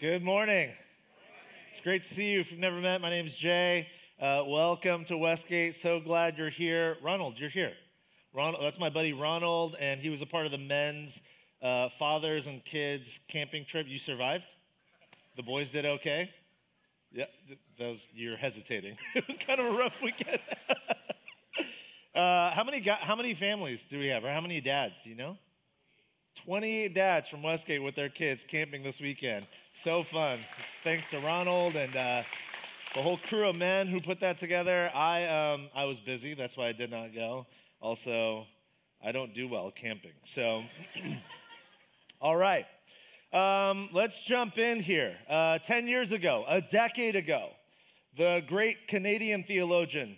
Good morning. It's great to see you. If you've never met, my name is Jay. Uh, welcome to Westgate. So glad you're here. Ronald, you're here. Ronald, that's my buddy Ronald, and he was a part of the men's uh, fathers and kids camping trip. You survived? The boys did okay? Yeah, that was, you're hesitating. it was kind of a rough weekend. uh, how, many, how many families do we have, or how many dads? Do you know? 28 dads from Westgate with their kids camping this weekend. So fun. Thanks to Ronald and uh, the whole crew of men who put that together. I, um, I was busy, that's why I did not go. Also, I don't do well camping. So, all right. Um, let's jump in here. Uh, 10 years ago, a decade ago, the great Canadian theologian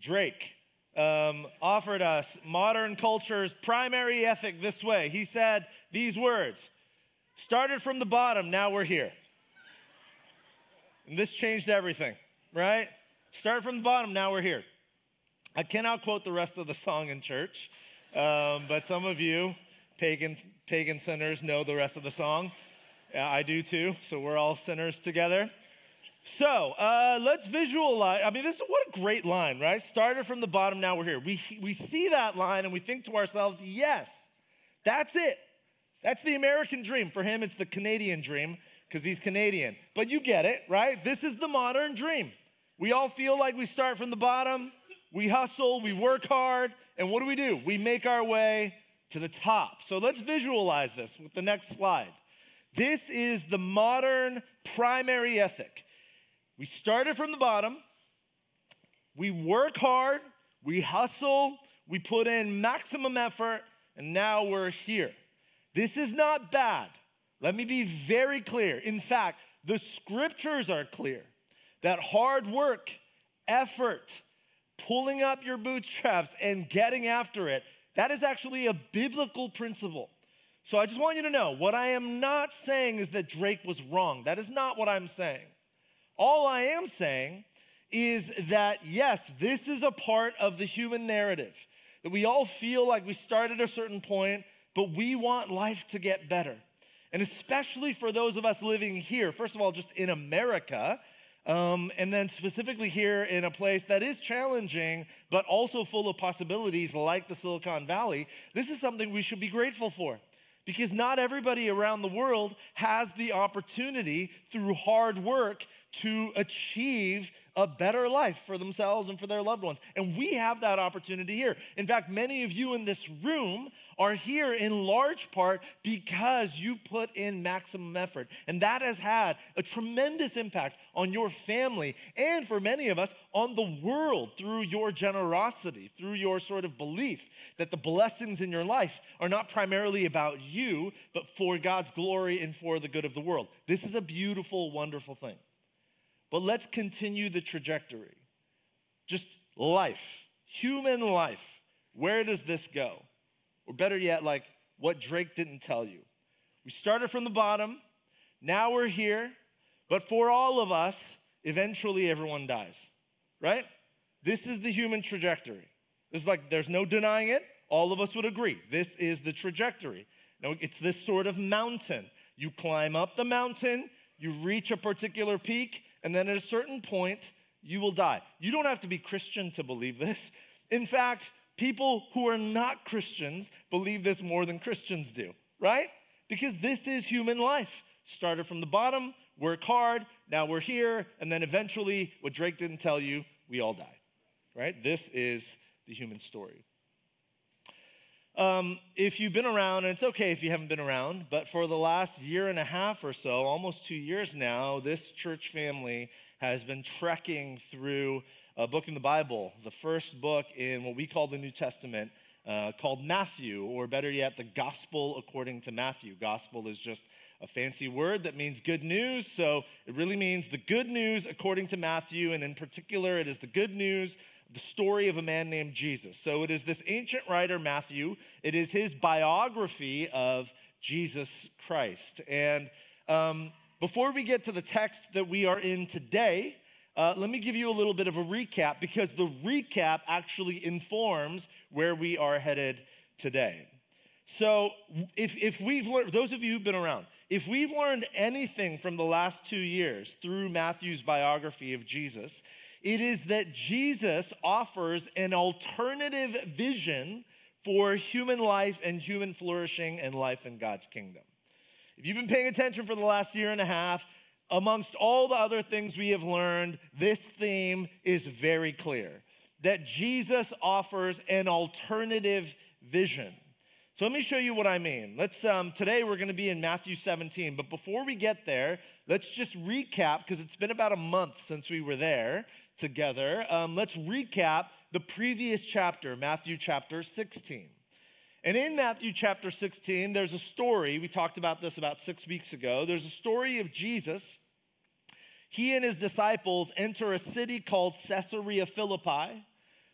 Drake um, offered us modern culture's primary ethic this way. He said these words started from the bottom, now we're here. And this changed everything, right? Start from the bottom, now we're here. I cannot quote the rest of the song in church, um, but some of you, pagan, pagan sinners, know the rest of the song. I do too, so we're all sinners together. So uh, let's visualize. I mean, this is what a great line, right? Started from the bottom, now we're here. We, we see that line and we think to ourselves, yes, that's it. That's the American dream. For him, it's the Canadian dream because he's Canadian. But you get it, right? This is the modern dream. We all feel like we start from the bottom, we hustle, we work hard, and what do we do? We make our way to the top. So let's visualize this with the next slide. This is the modern primary ethic. We started from the bottom. We work hard, we hustle, we put in maximum effort, and now we're here. This is not bad. Let me be very clear. In fact, the scriptures are clear that hard work, effort, pulling up your bootstraps, and getting after it, that is actually a biblical principle. So I just want you to know what I am not saying is that Drake was wrong. That is not what I'm saying. All I am saying is that, yes, this is a part of the human narrative. That we all feel like we start at a certain point, but we want life to get better. And especially for those of us living here, first of all, just in America, um, and then specifically here in a place that is challenging, but also full of possibilities like the Silicon Valley, this is something we should be grateful for because not everybody around the world has the opportunity through hard work to achieve a better life for themselves and for their loved ones. And we have that opportunity here. In fact, many of you in this room are here in large part because you put in maximum effort. And that has had a tremendous impact on your family and for many of us on the world through your generosity, through your sort of belief that the blessings in your life are not primarily about you, but for God's glory and for the good of the world. This is a beautiful, wonderful thing. But let's continue the trajectory. Just life, human life. Where does this go? Or better yet, like what Drake didn't tell you. We started from the bottom, now we're here, but for all of us, eventually everyone dies, right? This is the human trajectory. Is like, there's no denying it. All of us would agree. This is the trajectory. Now, it's this sort of mountain. You climb up the mountain, you reach a particular peak, and then at a certain point, you will die. You don't have to be Christian to believe this. In fact, people who are not Christians believe this more than Christians do, right? Because this is human life. Started from the bottom, work hard, now we're here, and then eventually, what Drake didn't tell you, we all die, right? This is the human story. Um, if you've been around, and it's okay if you haven't been around, but for the last year and a half or so, almost two years now, this church family has been trekking through a book in the Bible, the first book in what we call the New Testament, uh, called Matthew, or better yet, the Gospel according to Matthew. Gospel is just a fancy word that means good news. So it really means the good news according to Matthew, and in particular, it is the good news the story of a man named Jesus. So it is this ancient writer, Matthew, it is his biography of Jesus Christ. And um, before we get to the text that we are in today, uh, let me give you a little bit of a recap because the recap actually informs where we are headed today. So, if, if we've learned, those of you who've been around, if we've learned anything from the last two years through Matthew's biography of Jesus, it is that Jesus offers an alternative vision for human life and human flourishing and life in God's kingdom. If you've been paying attention for the last year and a half, amongst all the other things we have learned, this theme is very clear that Jesus offers an alternative vision. So let me show you what I mean. Let's um, today we're going to be in Matthew 17, but before we get there, let's just recap because it's been about a month since we were there together. Um, let's recap the previous chapter, Matthew chapter 16. And in Matthew chapter 16, there's a story. We talked about this about six weeks ago. There's a story of Jesus. He and his disciples enter a city called Caesarea Philippi.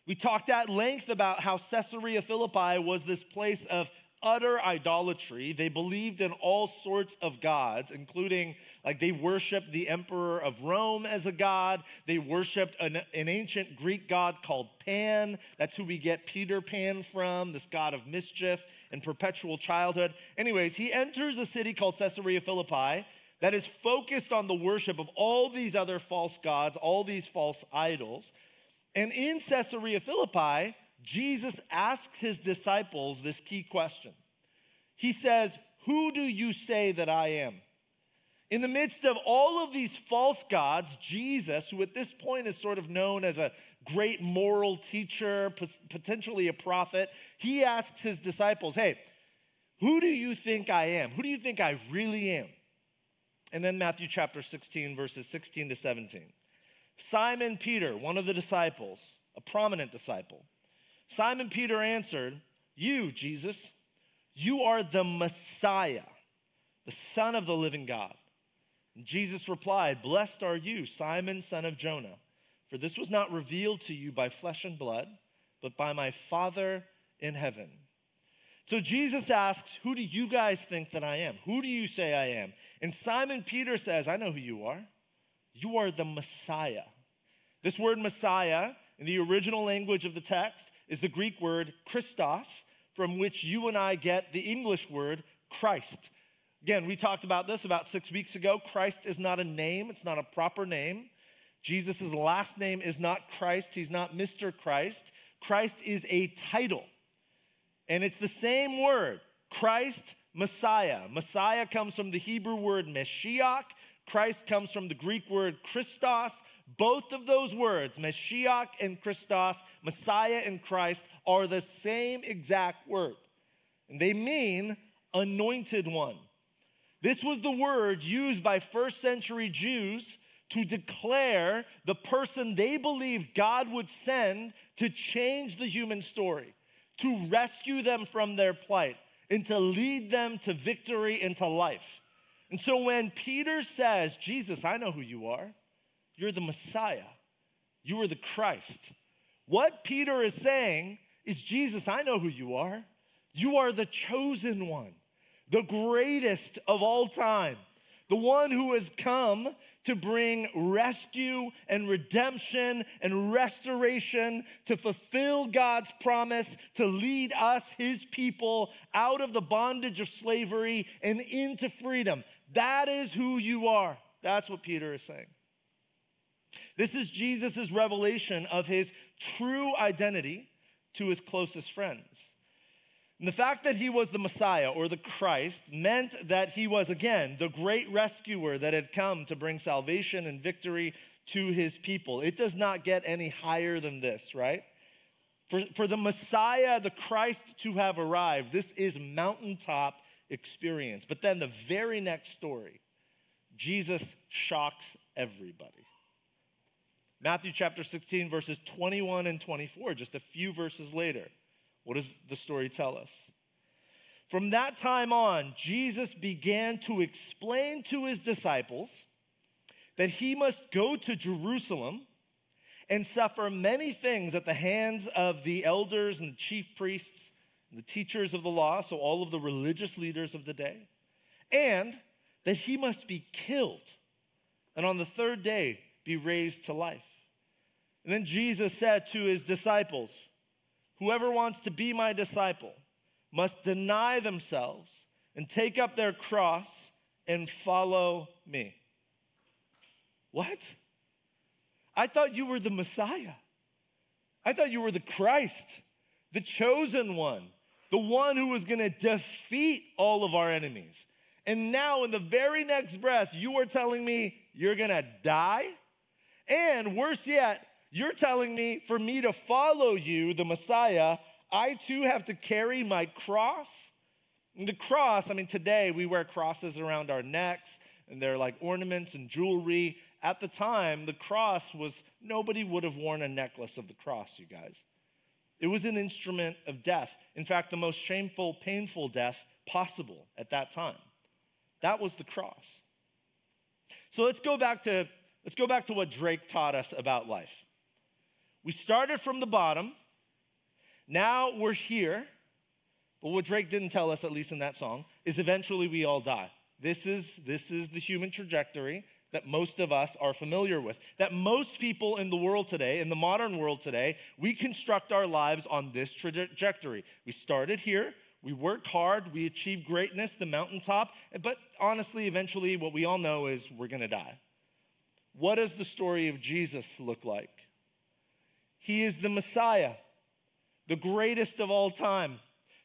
We talked at length about how Caesarea Philippi was this place of utter idolatry. They believed in all sorts of gods, including, like, they worshiped the emperor of Rome as a god. They worshiped an, an, ancient Greek god called Pan. That's who we get Peter Pan from, this god of mischief and perpetual childhood. Anyways, he enters a city called Caesarea Philippi that is focused on the worship of all these other false gods, all these false idols. And in Caesarea Philippi, Jesus asks his disciples this key question. He says, Who do you say that I am? In the midst of all of these false gods, Jesus, who at this point is sort of known as a great moral teacher, potentially a prophet, he asks his disciples, Hey, who do you think I am? Who do you think I really am? And then Matthew chapter 16, verses 16 to 17. Simon Peter, one of the disciples, a prominent disciple, Simon Peter answered, You, Jesus, you are the Messiah, the Son of the living God. And Jesus replied, Blessed are you, Simon, son of Jonah, for this was not revealed to you by flesh and blood, but by my Father in heaven. So Jesus asks, Who do you guys think that I am? Who do you say I am? And Simon Peter says, I know who you are. You are the Messiah. This word Messiah, in the original language of the text, is the Greek word Christos, from which you and I get the English word Christ. Again, we talked about this about six weeks ago. Christ is not a name, it's not a proper name. Jesus' last name is not Christ, he's not Mr. Christ. Christ is a title. And it's the same word, Christ, Messiah. Messiah comes from the Hebrew word Meshiach. Christ comes from the Greek word Christos. Both of those words, Meshiach and Christos, Messiah and Christ, are the same exact word. And they mean anointed one. This was the word used by first century Jews to declare the person they believed God would send to change the human story, to rescue them from their plight, and to lead them to victory and to life. And so when Peter says, Jesus, I know who you are, you're the Messiah. You are the Christ. What Peter is saying is, Jesus, I know who you are. You are the chosen one, the greatest of all time, the one who has come to bring rescue and redemption and restoration, to fulfill God's promise, to lead us, his people, out of the bondage of slavery and into freedom. That is who you are. That's what Peter is saying. This is Jesus' revelation of his true identity to his closest friends. And the fact that he was the Messiah or the Christ meant that he was, again, the great rescuer that had come to bring salvation and victory to his people. It does not get any higher than this, right? For, for the Messiah, the Christ to have arrived, this is mountaintop experience. But then the very next story, Jesus shocks everybody. Matthew chapter 16, verses 21 and 24, just a few verses later. What does the story tell us? From that time on, Jesus began to explain to his disciples that he must go to Jerusalem and suffer many things at the hands of the elders and the chief priests, and the teachers of the law, so all of the religious leaders of the day, and that he must be killed and on the third day be raised to life. And then Jesus said to his disciples, Whoever wants to be my disciple must deny themselves and take up their cross and follow me. What? I thought you were the Messiah. I thought you were the Christ, the chosen one, the one who was gonna defeat all of our enemies. And now, in the very next breath, you are telling me you're gonna die? And worse yet, you're telling me for me to follow you, the Messiah, I too have to carry my cross? And the cross, I mean, today we wear crosses around our necks and they're like ornaments and jewelry. At the time, the cross was, nobody would have worn a necklace of the cross, you guys. It was an instrument of death. In fact, the most shameful, painful death possible at that time. That was the cross. So let's go back to let's go back to what Drake taught us about life. We started from the bottom. Now we're here. But what Drake didn't tell us, at least in that song, is eventually we all die. This is, this is the human trajectory that most of us are familiar with. That most people in the world today, in the modern world today, we construct our lives on this trajectory. We started here, we worked hard, we achieved greatness, the mountaintop, but honestly, eventually, what we all know is we're gonna die. What does the story of Jesus look like? He is the Messiah, the greatest of all time,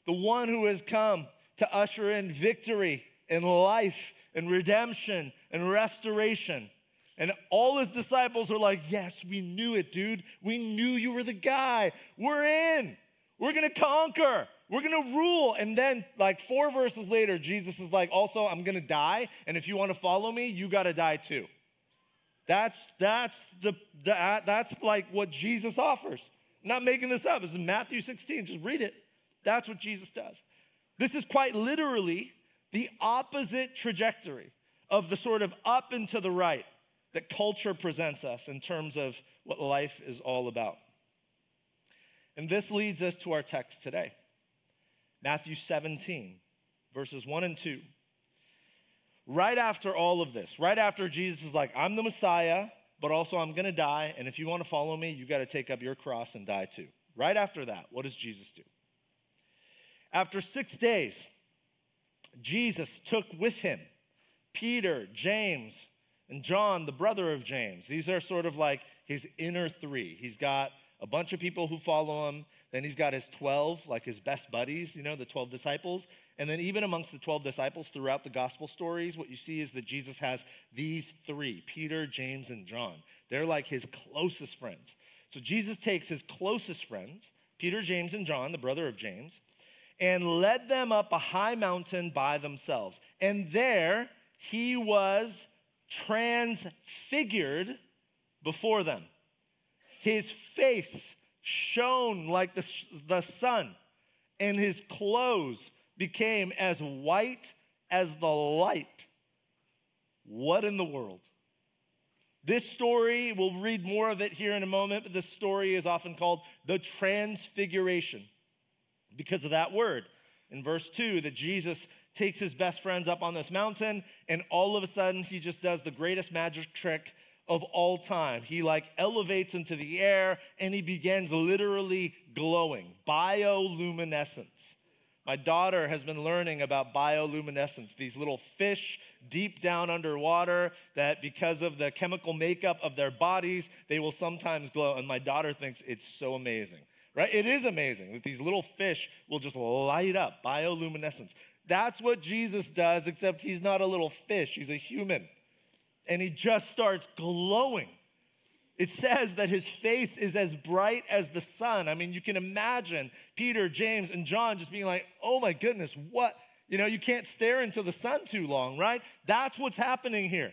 the one who has come to usher in victory and life and redemption and restoration. And all his disciples are like, Yes, we knew it, dude. We knew you were the guy. We're in. We're gonna conquer. We're gonna rule. And then, like four verses later, Jesus is like, Also, I'm gonna die. And if you wanna follow me, you gotta die too. That's, that's, the, the uh, that's like what Jesus offers. I'm not making this up. This is Matthew 16. Just read it. That's what Jesus does. This is quite literally the opposite trajectory of the sort of up and to the right that culture presents us in terms of what life is all about. And this leads us to our text today Matthew 17, verses 1 and 2. Right after all of this, right after Jesus is like, I'm the Messiah, but also I'm gonna die, and if you wanna follow me, you gotta take up your cross and die too. Right after that, what does Jesus do? After six days, Jesus took with him Peter, James, and John, the brother of James. These are sort of like his inner three. He's got a bunch of people who follow him. Then he's got his 12, like his best buddies, you know, the 12 disciples. And then, even amongst the 12 disciples throughout the gospel stories, what you see is that Jesus has these three Peter, James, and John. They're like his closest friends. So, Jesus takes his closest friends, Peter, James, and John, the brother of James, and led them up a high mountain by themselves. And there he was transfigured before them. His face shone like the, the sun, and his clothes became as white as the light. What in the world? This story, we'll read more of it here in a moment, but this story is often called the Transfiguration because of that word. In verse 2, that Jesus takes his best friends up on this mountain, and all of a sudden, he just does the greatest magic trick of all time. He like elevates into the air and he begins literally glowing, bioluminescence. My daughter has been learning about bioluminescence, these little fish deep down underwater that, because of the chemical makeup of their bodies, they will sometimes glow. And my daughter thinks it's so amazing right? It is amazing that these little fish will just light up, bioluminescence. That's what Jesus does, except he's not a little fish, he's a human. And he just starts glowing. It says that his face is as bright as the sun. I mean, you can imagine Peter, James, and John just being like, oh my goodness, what? You know, you can't stare into the sun too long, right? That's what's happening here.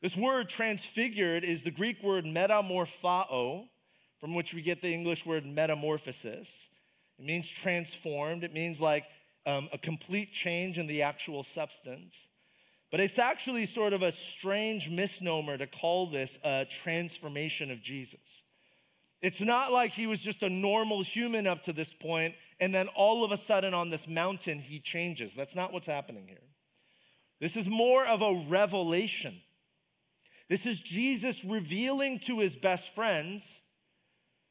This word transfigured is the Greek word metamorphao, from which we get the English word metamorphosis. It means transformed, it means like um, a complete change in the actual substance. But it's actually sort of a strange misnomer to call this a transformation of Jesus. It's not like he was just a normal human up to this point, and then all of a sudden on this mountain he changes. That's not what's happening here. This is more of a revelation. This is Jesus revealing to his best friends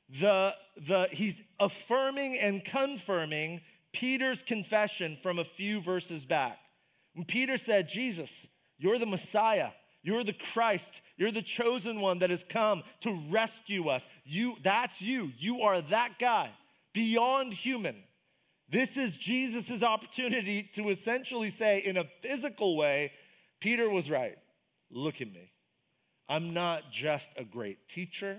the, the, he's affirming and confirming Peter's confession from a few verses back. When Peter said, Jesus, you're the Messiah. You're the Christ. You're the chosen one that has come to rescue us. You, that's you. You are that guy, beyond human. This is Jesus' opportunity to essentially say, in a physical way, Peter was right. Look at me. I'm not just a great teacher.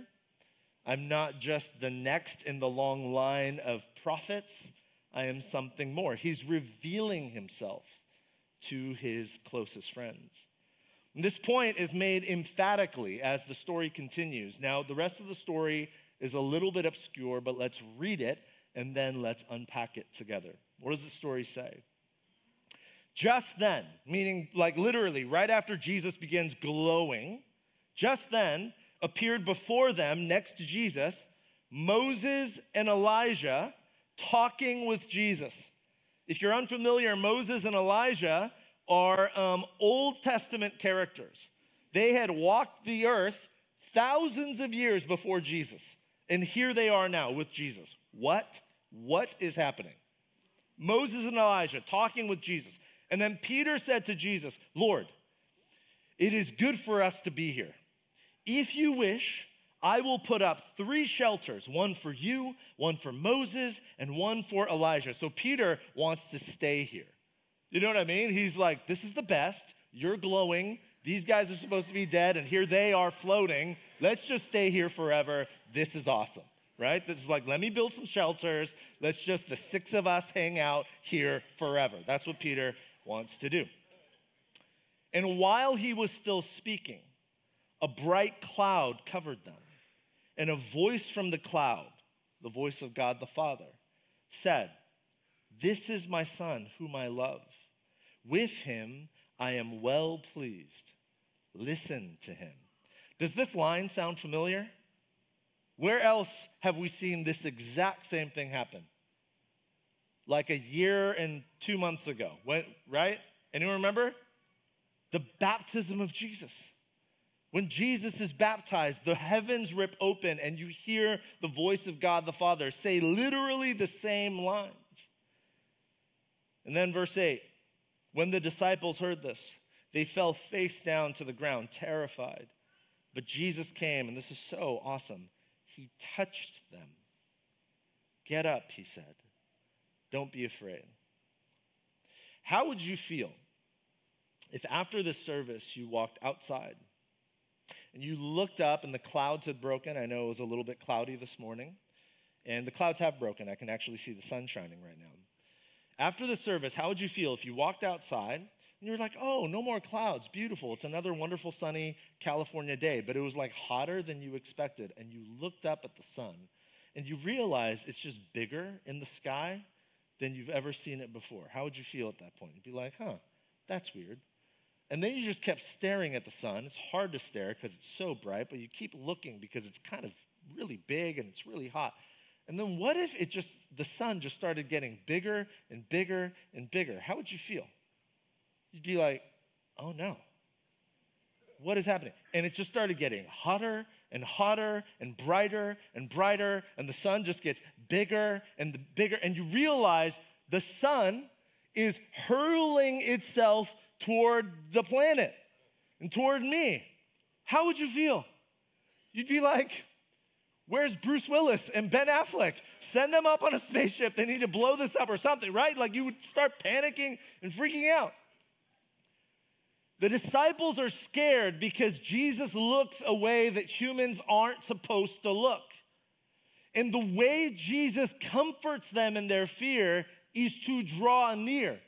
I'm not just the next in the long line of prophets. I am something more. He's revealing himself to his closest friends. And this point is made emphatically as the story continues. Now, the rest of the story is a little bit obscure, but let's read it and then let's unpack it together. What does the story say? Just then, meaning like literally right after Jesus begins glowing, just then appeared before them next to Jesus Moses and Elijah talking with Jesus. If you're unfamiliar, Moses and Elijah are um, Old Testament characters. They had walked the earth thousands of years before Jesus. And here they are now with Jesus. What? What is happening? Moses and Elijah talking with Jesus. And then Peter said to Jesus, Lord, it is good for us to be here. If you wish, I will put up three shelters one for you, one for Moses, and one for Elijah. So Peter wants to stay here. You know what I mean? He's like, This is the best. You're glowing. These guys are supposed to be dead, and here they are floating. Let's just stay here forever. This is awesome, right? This is like, let me build some shelters. Let's just, the six of us, hang out here forever. That's what Peter wants to do. And while he was still speaking, a bright cloud covered them, and a voice from the cloud, the voice of God the Father, said, This is my Son, whom I love. With him I am well pleased. Listen to him. Does this line sound familiar? Where else have we seen this exact same thing happen? Like a year and two months ago, right? Anyone remember? The baptism of Jesus. When Jesus is baptized, the heavens rip open and you hear the voice of God the Father say literally the same lines. And then verse 8 when the disciples heard this, they fell face down to the ground, terrified. But Jesus came, and this is so awesome. He touched them. Get up, he said. Don't be afraid. How would you feel if after this service you walked outside and you looked up and the clouds had broken? I know it was a little bit cloudy this morning, and the clouds have broken. I can actually see the sun shining right now. After the service, how would you feel if you walked outside and you were like, oh, no more clouds, beautiful. It's another wonderful sunny California day, but it was like hotter than you expected. And you looked up at the sun and you realized it's just bigger in the sky than you've ever seen it before. How would you feel at that point? You'd be like, huh, that's weird. And then you just kept staring at the sun. It's hard to stare because it's so bright, but you keep looking because it's kind of really big and it's really hot. And then what if it just, the sun just started getting bigger and bigger and bigger? How would you feel? You'd be like, oh no. What is happening? And it just started getting hotter and hotter and brighter and brighter, and the sun just gets bigger and bigger. And you realize the sun is hurling itself toward the planet and toward me. How would you feel? You'd be like, Where's Bruce Willis and Ben Affleck? Send them up on a spaceship. They need to blow this up or something, right? Like you would start panicking and freaking out. The disciples are scared because Jesus looks a way that humans aren't supposed to look. And the way Jesus comforts them in their fear is to draw near.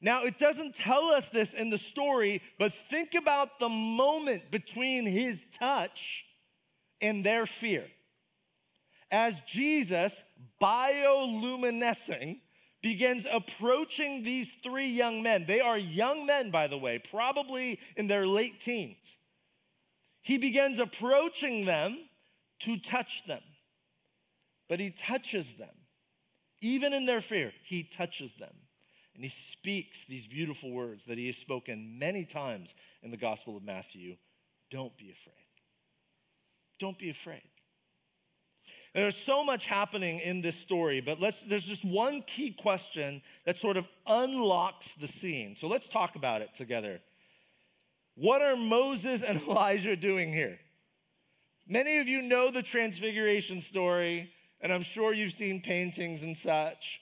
Now, it doesn't tell us this in the story, but think about the moment between his touch and their fear. As Jesus, bioluminescing, begins approaching these three young men. They are young men, by the way, probably in their late teens. He begins approaching them to touch them, but he touches them. Even in their fear, he touches them. And he speaks these beautiful words that he has spoken many times in the Gospel of Matthew Don't be afraid. Don't be afraid. There's so much happening in this story, but let's, there's just one key question that sort of unlocks the scene. So let's talk about it together. What are Moses and Elijah doing here? Many of you know the Transfiguration story, and I'm sure you've seen paintings and such.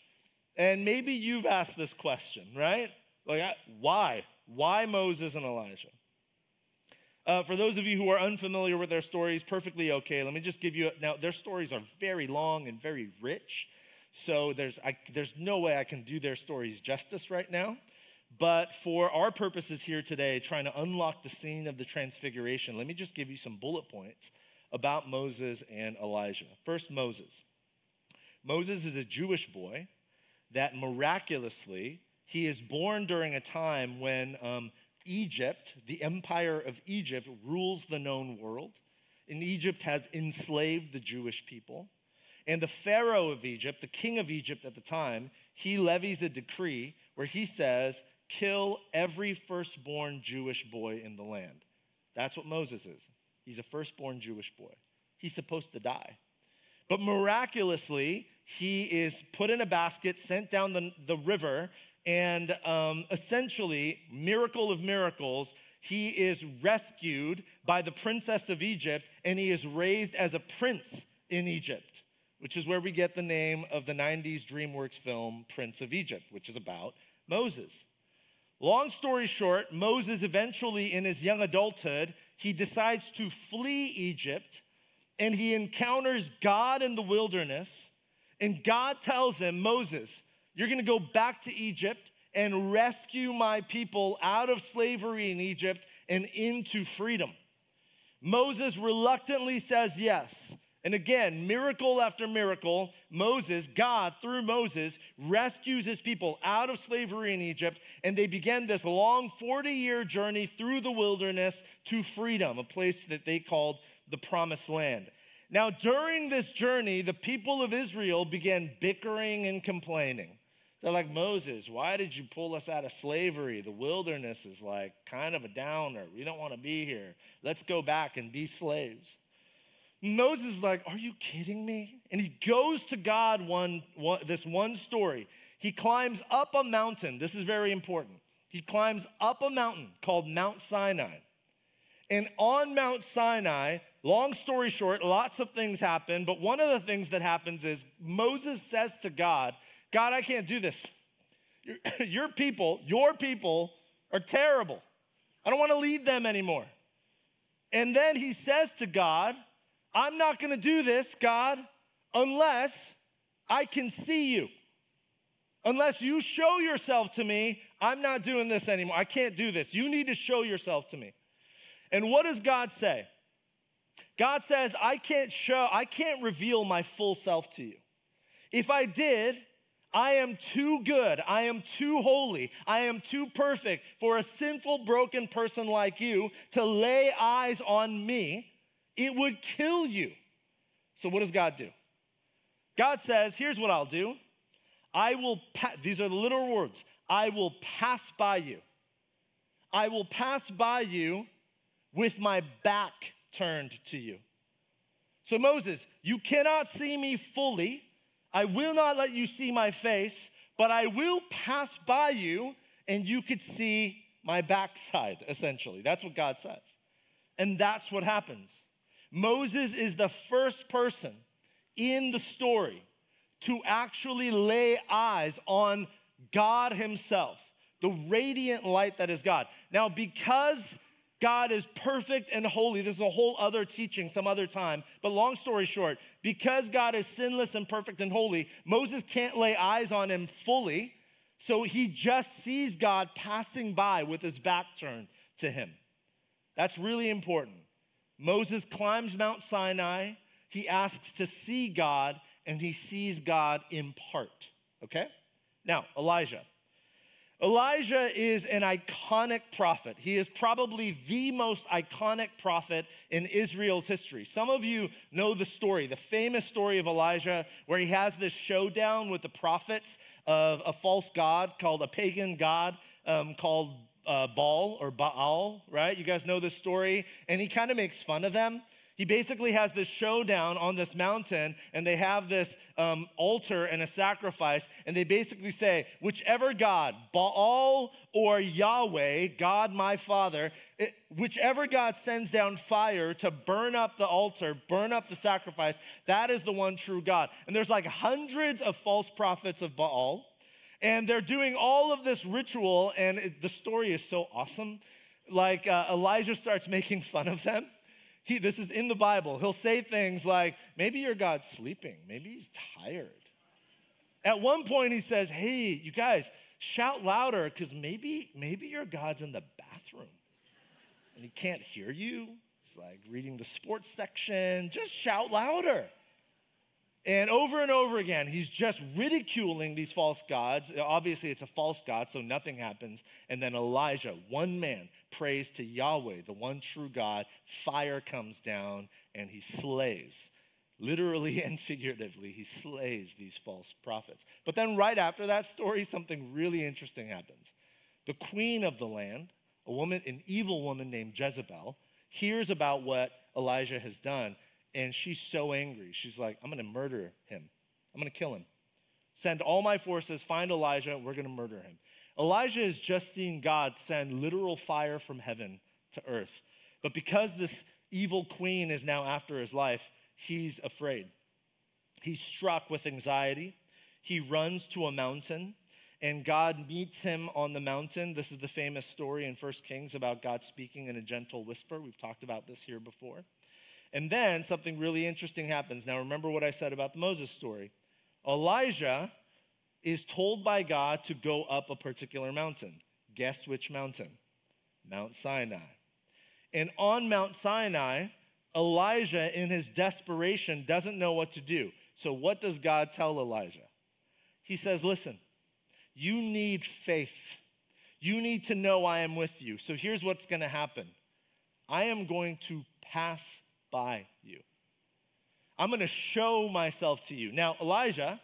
And maybe you've asked this question, right? Like, why? Why Moses and Elijah? Uh, for those of you who are unfamiliar with their stories, perfectly okay. Let me just give you now. Their stories are very long and very rich, so there's I, there's no way I can do their stories justice right now. But for our purposes here today, trying to unlock the scene of the Transfiguration, let me just give you some bullet points about Moses and Elijah. First, Moses. Moses is a Jewish boy that miraculously he is born during a time when um, Egypt, the empire of Egypt, rules the known world. And Egypt has enslaved the Jewish people. And the Pharaoh of Egypt, the king of Egypt at the time, he levies a decree where he says, kill every firstborn Jewish boy in the land. That's what Moses is. He's a firstborn Jewish boy. He's supposed to die. But miraculously, he is put in a basket, sent down the, the river, and um, essentially, miracle of miracles, he is rescued by the princess of Egypt and he is raised as a prince in Egypt, which is where we get the name of the 90s DreamWorks film Prince of Egypt, which is about Moses. Long story short, Moses eventually, in his young adulthood, he decides to flee Egypt and he encounters God in the wilderness. And God tells him, Moses, you're gonna go back to Egypt and rescue my people out of slavery in Egypt and into freedom. Moses reluctantly says yes. And again, miracle after miracle, Moses, God, through Moses, rescues his people out of slavery in Egypt, and they begin this long 40 year journey through the wilderness to freedom, a place that they called the promised land. Now, during this journey, the people of Israel began bickering and complaining. They're like, Moses, why did you pull us out of slavery? The wilderness is like kind of a downer. We don't want to be here. Let's go back and be slaves. Moses is like, Are you kidding me? And he goes to God one, one, this one story. He climbs up a mountain. This is very important. He climbs up a mountain called Mount Sinai. And on Mount Sinai, long story short, lots of things happen, but one of the things that happens is Moses says to God, God, I can't do this. Your, people, your people are terrible. I don't want to lead them anymore. And then he says to God, I'm not going to do this, God, unless I can see you. Unless you show yourself to me, I'm not doing this anymore. I can't do this. You need to show yourself to me. And what does God say? God says, I can't show, I can't reveal my full self to you. If I did, I am too good. I am too holy. I am too perfect for a sinful, broken person like you to lay eyes on me. It would kill you. So, what does God do? God says, Here's what I'll do I will, pa- these are the literal words, I will pass by you. I will pass by you with my back turned to you. So, Moses, you cannot see me fully I will not let you see my face, but I will pass by you and you could see my backside, essentially. That's what God says. And that's what happens. Moses is the first person in the story to actually lay eyes on God Himself, the radiant light that is God. Now, because God is perfect and holy. This is a whole other teaching some other time. But long story short, because God is sinless and perfect and holy, Moses can't lay eyes on him fully. So he just sees God passing by with his back turned to him. That's really important. Moses climbs Mount Sinai. He asks to see God, and he sees God in part. Okay? Now, Elijah. Elijah is an iconic prophet. He is probably the most iconic prophet in Israel's history. Some of you know the story, the famous story of Elijah, where he has this showdown with the prophets of a false god called a pagan god um, called uh, Baal or Baal, right? You guys know this story. And he kind of makes fun of them. He basically has this showdown on this mountain, and they have this um, altar and a sacrifice, and they basically say, whichever God, Baal or Yahweh, God my Father, it, whichever God sends down fire to burn up the altar, burn up the sacrifice, that is the one true God. And there's like hundreds of false prophets of Baal, and they're doing all of this ritual, and it, the story is so awesome. Like uh, Elijah starts making fun of them he, this is in the Bible. He'll say things like, maybe your God's sleeping, maybe he's tired. At one point, he says, hey, you guys, shout louder because maybe, maybe your God's in the bathroom and he can't hear you. It's like reading the sports section. Just shout louder. And over and over again, he's just ridiculing these false gods. Obviously, it's a false God, so nothing happens. And then Elijah, one man, prays to Yahweh, the one true God. Fire comes down and he slays. Literally and figuratively, he slays these false prophets. But then, right after that story, something really interesting happens. The queen of the land, a woman, an evil woman named Jezebel, hears about what Elijah has done and she's so angry. She's like, I'm going to murder him. I'm going to kill him. Send all my forces, find Elijah, we're going to murder him. Elijah has just seen God send literal fire from heaven to earth. But because this evil queen is now after his life, he's afraid. He's struck with anxiety. He runs to a mountain, and God meets him on the mountain. This is the famous story in First Kings about God speaking in a gentle whisper. We've talked about this here before. And then something really interesting happens. Now, remember what I said about the Moses story. Elijah is told by God to go up a particular mountain. Guess which mountain? Mount Sinai. And on Mount Sinai, Elijah, in his desperation, doesn't know what to do. So, what does God tell Elijah? He says, Listen, you need faith. You need to know I am with you. So, here's what's going to happen I am going to pass by you. I'm going to show myself to you. Now, Elijah,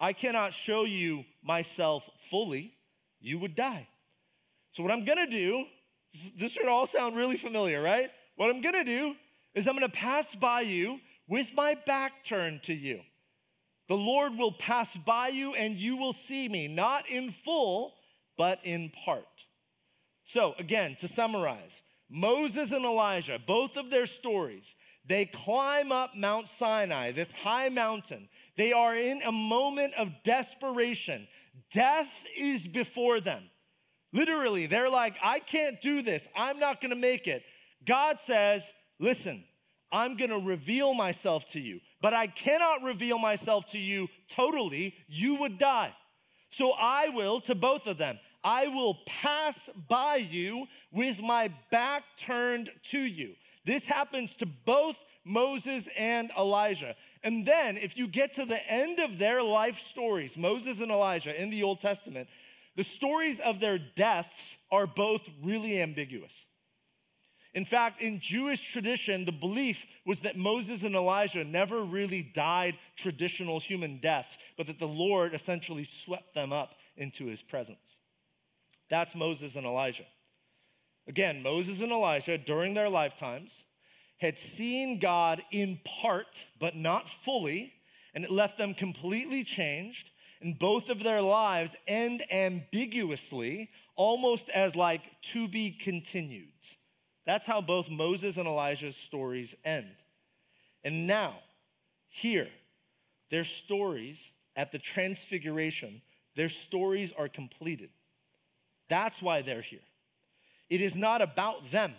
I cannot show you myself fully. You would die. So, what I'm to do, this should all sound really familiar, right? What I'm to do is I'm to pass by you with my back turned to you. The Lord will pass by you and you will see me, not in full, but in part. So, again, to summarize, Moses and Elijah, both of their stories, they climb up Mount Sinai, this high mountain. They are in a moment of desperation. Death is before them. Literally, they're like, I can't do this. I'm not gonna make it. God says, Listen, I'm gonna reveal myself to you, but I cannot reveal myself to you totally. You would die. So I will to both of them. I will pass by you with my back turned to you. This happens to both Moses and Elijah. And then, if you get to the end of their life stories, Moses and Elijah in the Old Testament, the stories of their deaths are both really ambiguous. In fact, in Jewish tradition, the belief was that Moses and Elijah never really died traditional human deaths, but that the Lord essentially swept them up into his presence. That's Moses and Elijah. Again, Moses and Elijah, during their lifetimes, had seen God in part, but not fully, and it left them completely changed. And both of their lives end ambiguously, almost as like to be continued. That's how both Moses and Elijah's stories end. And now, here, their stories at the transfiguration, their stories are completed. That's why they're here. It is not about them.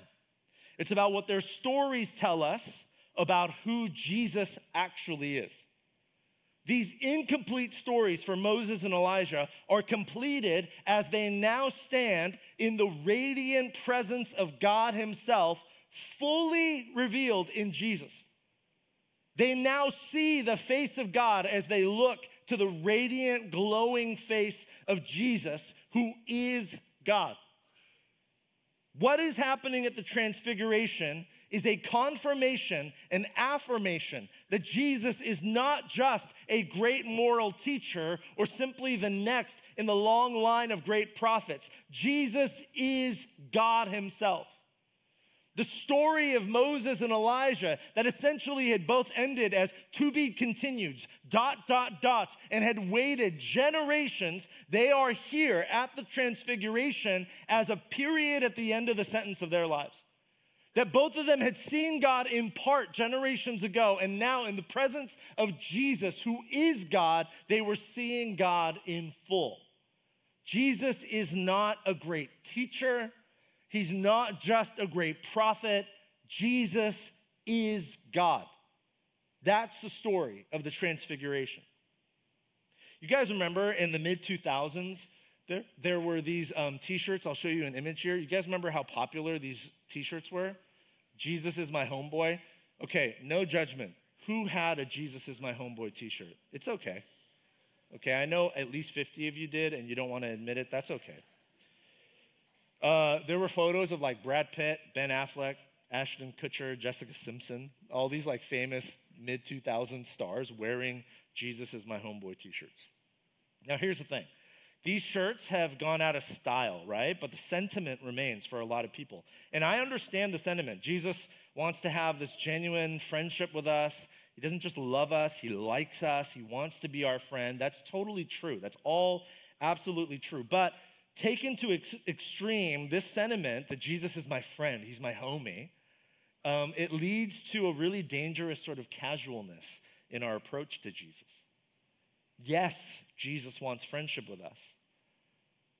It's about what their stories tell us about who Jesus actually is. These incomplete stories for Moses and Elijah are completed as they now stand in the radiant presence of God Himself, fully revealed in Jesus. They now see the face of God as they look to the radiant, glowing face of Jesus, who is God. What is happening at the transfiguration is a confirmation, an affirmation that Jesus is not just a great moral teacher or simply the next in the long line of great prophets. Jesus is God Himself. The story of Moses and Elijah that essentially had both ended as to be continued, dot, dot, dots, and had waited generations, they are here at the transfiguration as a period at the end of the sentence of their lives. That both of them had seen God in part generations ago, and now in the presence of Jesus, who is God, they were seeing God in full. Jesus is not a great teacher. He's not just a great prophet, Jesus is God. That's the story of the Transfiguration. You guys remember in the mid 2000s, there, there were these um, t shirts. I'll show you an image here. You guys remember how popular these t shirts were? Jesus is my homeboy. Okay, no judgment. Who had a Jesus is my homeboy t shirt? It's okay. Okay, I know at least 50 of you did, and you don't want to admit it. That's okay. Uh, there were photos of like Brad Pitt, Ben Affleck, Ashton Kutcher, Jessica Simpson, all these like famous mid 2000s stars wearing Jesus is my homeboy t shirts. Now, here's the thing these shirts have gone out of style, right? But the sentiment remains for a lot of people. And I understand the sentiment. Jesus wants to have this genuine friendship with us. He doesn't just love us, he likes us, he wants to be our friend. That's totally true. That's all absolutely true. But taken to ex- extreme, this sentiment that Jesus is my friend, he's my homie, um, it leads to a really dangerous sort of casualness in our approach to Jesus. Yes, Jesus wants friendship with us,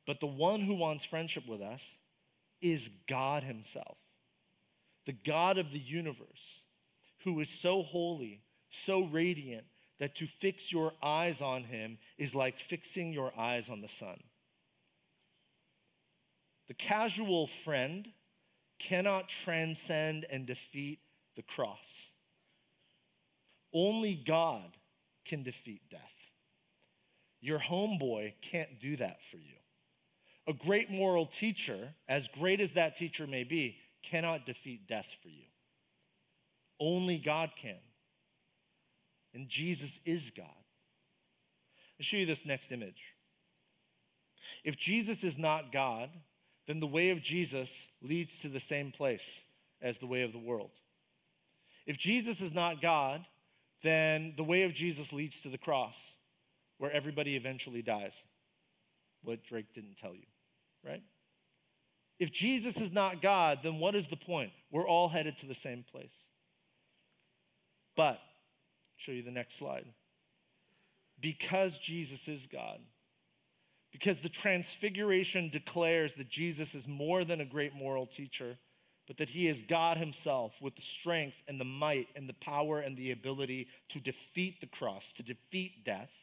but the one who wants friendship with us is God Himself, the God of the universe, who is so holy, so radiant, that to fix your eyes on Him is like fixing your eyes on the sun. The casual friend cannot transcend and defeat the cross. Only God can defeat death. Your homeboy can't do that for you. A great moral teacher, as great as that teacher may be, cannot defeat death for you. Only God can. And Jesus is God. I'll show you this next image. If Jesus is not God, then the way of Jesus leads to the same place as the way of the world. If Jesus is not God, then the way of Jesus leads to the cross, where everybody eventually dies. What Drake didn't tell you, right? If Jesus is not God, then what is the point? We're all headed to the same place. But, show you the next slide. Because Jesus is God, because the transfiguration declares that Jesus is more than a great moral teacher, but that he is God himself with the strength and the might and the power and the ability to defeat the cross, to defeat death.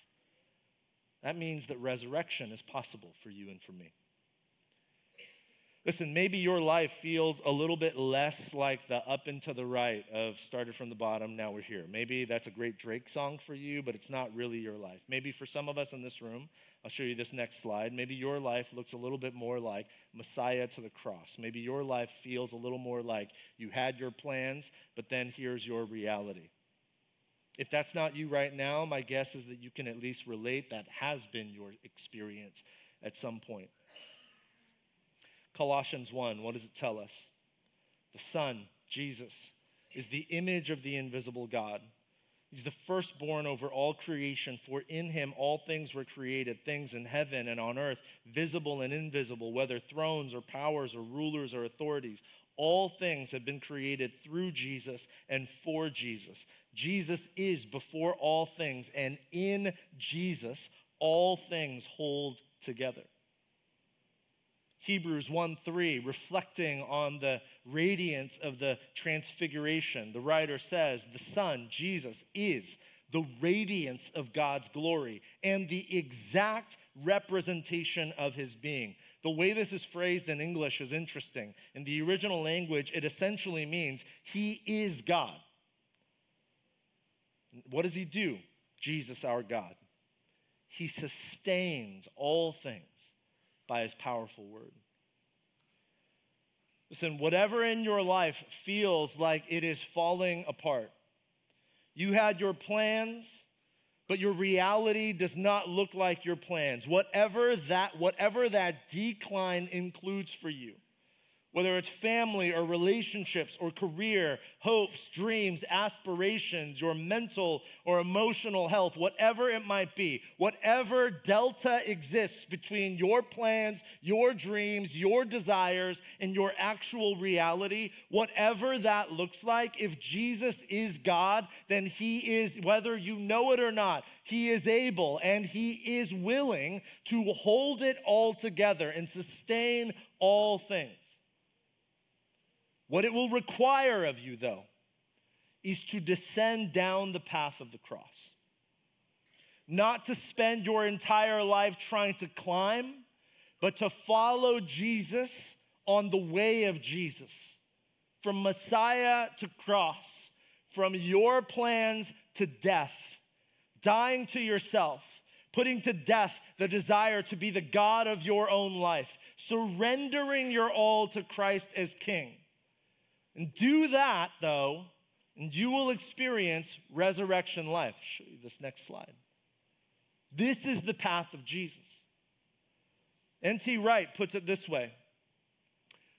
That means that resurrection is possible for you and for me. Listen, maybe your life feels a little bit less like the up and to the right of started from the bottom, now we're here. Maybe that's a great Drake song for you, but it's not really your life. Maybe for some of us in this room, I'll show you this next slide. Maybe your life looks a little bit more like Messiah to the cross. Maybe your life feels a little more like you had your plans, but then here's your reality. If that's not you right now, my guess is that you can at least relate that has been your experience at some point. Colossians 1, what does it tell us? The Son, Jesus, is the image of the invisible God He's the firstborn over all creation, for in him all things were created, things in heaven and on earth, visible and invisible, whether thrones or powers or rulers or authorities. All things have been created through Jesus and for Jesus. Jesus is before all things, and in Jesus, all things hold together. Hebrews 1 3, reflecting on the radiance of the transfiguration, the writer says, The Son, Jesus, is the radiance of God's glory and the exact representation of his being. The way this is phrased in English is interesting. In the original language, it essentially means he is God. What does he do? Jesus, our God. He sustains all things by his powerful word. Listen, whatever in your life feels like it is falling apart, you had your plans, but your reality does not look like your plans. Whatever that, whatever that decline includes for you, whether it's family or relationships or career, hopes, dreams, aspirations, your mental or emotional health, whatever it might be, whatever delta exists between your plans, your dreams, your desires, and your actual reality, whatever that looks like, if Jesus is God, then He is, whether you know it or not, He is able and He is willing to hold it all together and sustain all things. What it will require of you, though, is to descend down the path of the cross. Not to spend your entire life trying to climb, but to follow Jesus on the way of Jesus. From Messiah to cross, from your plans to death, dying to yourself, putting to death the desire to be the God of your own life, surrendering your all to Christ as King and do that, though, and you will experience resurrection life. I'll show you this next slide. This is the path of Jesus. N.T. Wright puts it this way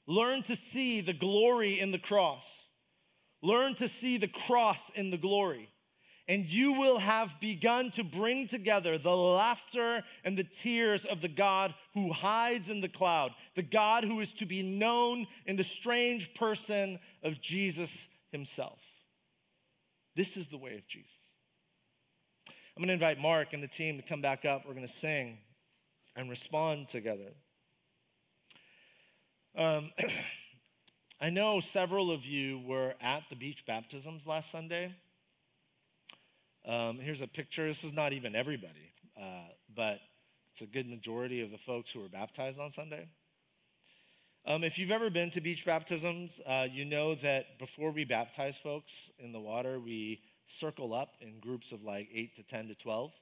Learn to see the glory in the cross, learn to see the cross in the glory and you will have begun to bring together the laughter and the tears of the God who hides in the cloud, the God who is to be known in the strange person of Jesus himself. This is the way of Jesus. I'm going to invite Mark and the team to come back up. We're going to sing and respond together. Um, I know several of you were at the beach baptisms last Sunday. Um, here's a picture. This is not even everybody, uh, but it's a good majority of the folks who were baptized on Sunday. Um, if you've ever been to beach baptisms, uh, you know that before we baptize folks in the water, we circle up in groups of like 8 to 10 to 12.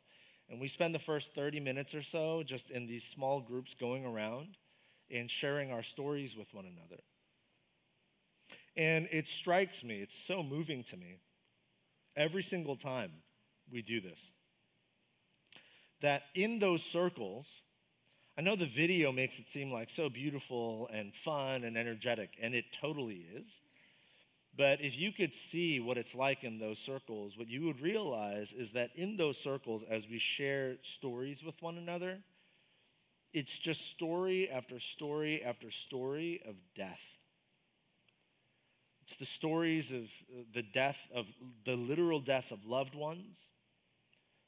And we spend the first 30 minutes or so just in these small groups going around and sharing our stories with one another. And it strikes me, it's so moving to me every single time we do this. That in those circles, I know the video makes it seem like so beautiful and fun and energetic, and it totally is. But if you could see what it's like in those circles, what you would realize is that in those circles, as we share stories with one another, it's just story after story after story of death. It's the stories of uh, the death of the literal death of loved ones,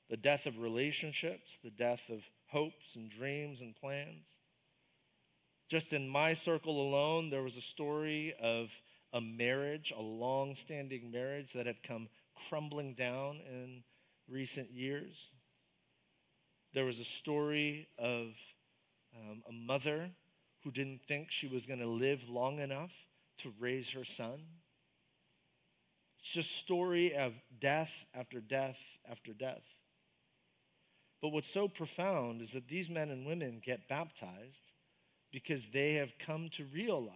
the death of relationships, the death of hopes and dreams and plans. Just in my circle alone, there was a story of a marriage, a long standing marriage that had come crumbling down in recent years. There was a story of um, a mother who didn't think she was going to live long enough to raise her son. It's just story of death after death after death. But what's so profound is that these men and women get baptized because they have come to realize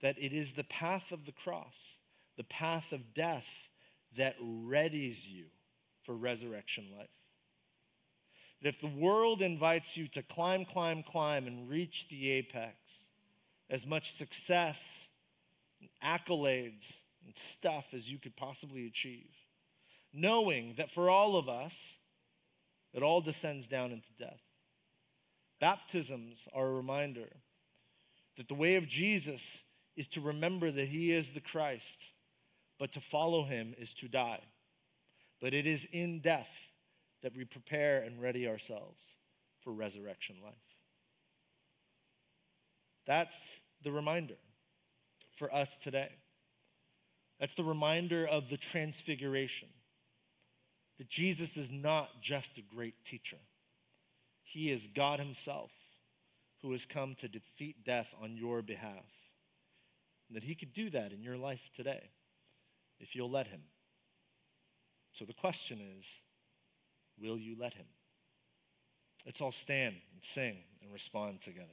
that it is the path of the cross, the path of death, that readies you for resurrection life. That if the world invites you to climb, climb, climb and reach the apex, as much success, accolades, and stuff as you could possibly achieve, knowing that for all of us, it all descends down into death. Baptisms are a reminder that the way of Jesus is to remember that he is the Christ, but to follow him is to die. But it is in death that we prepare and ready ourselves for resurrection life. That's the reminder for us today. That's the reminder of the transfiguration that Jesus is not just a great teacher, He is God Himself who has come to defeat death on your behalf. That He could do that in your life today if you'll let Him. So the question is will you let Him? Let's all stand and sing and respond together.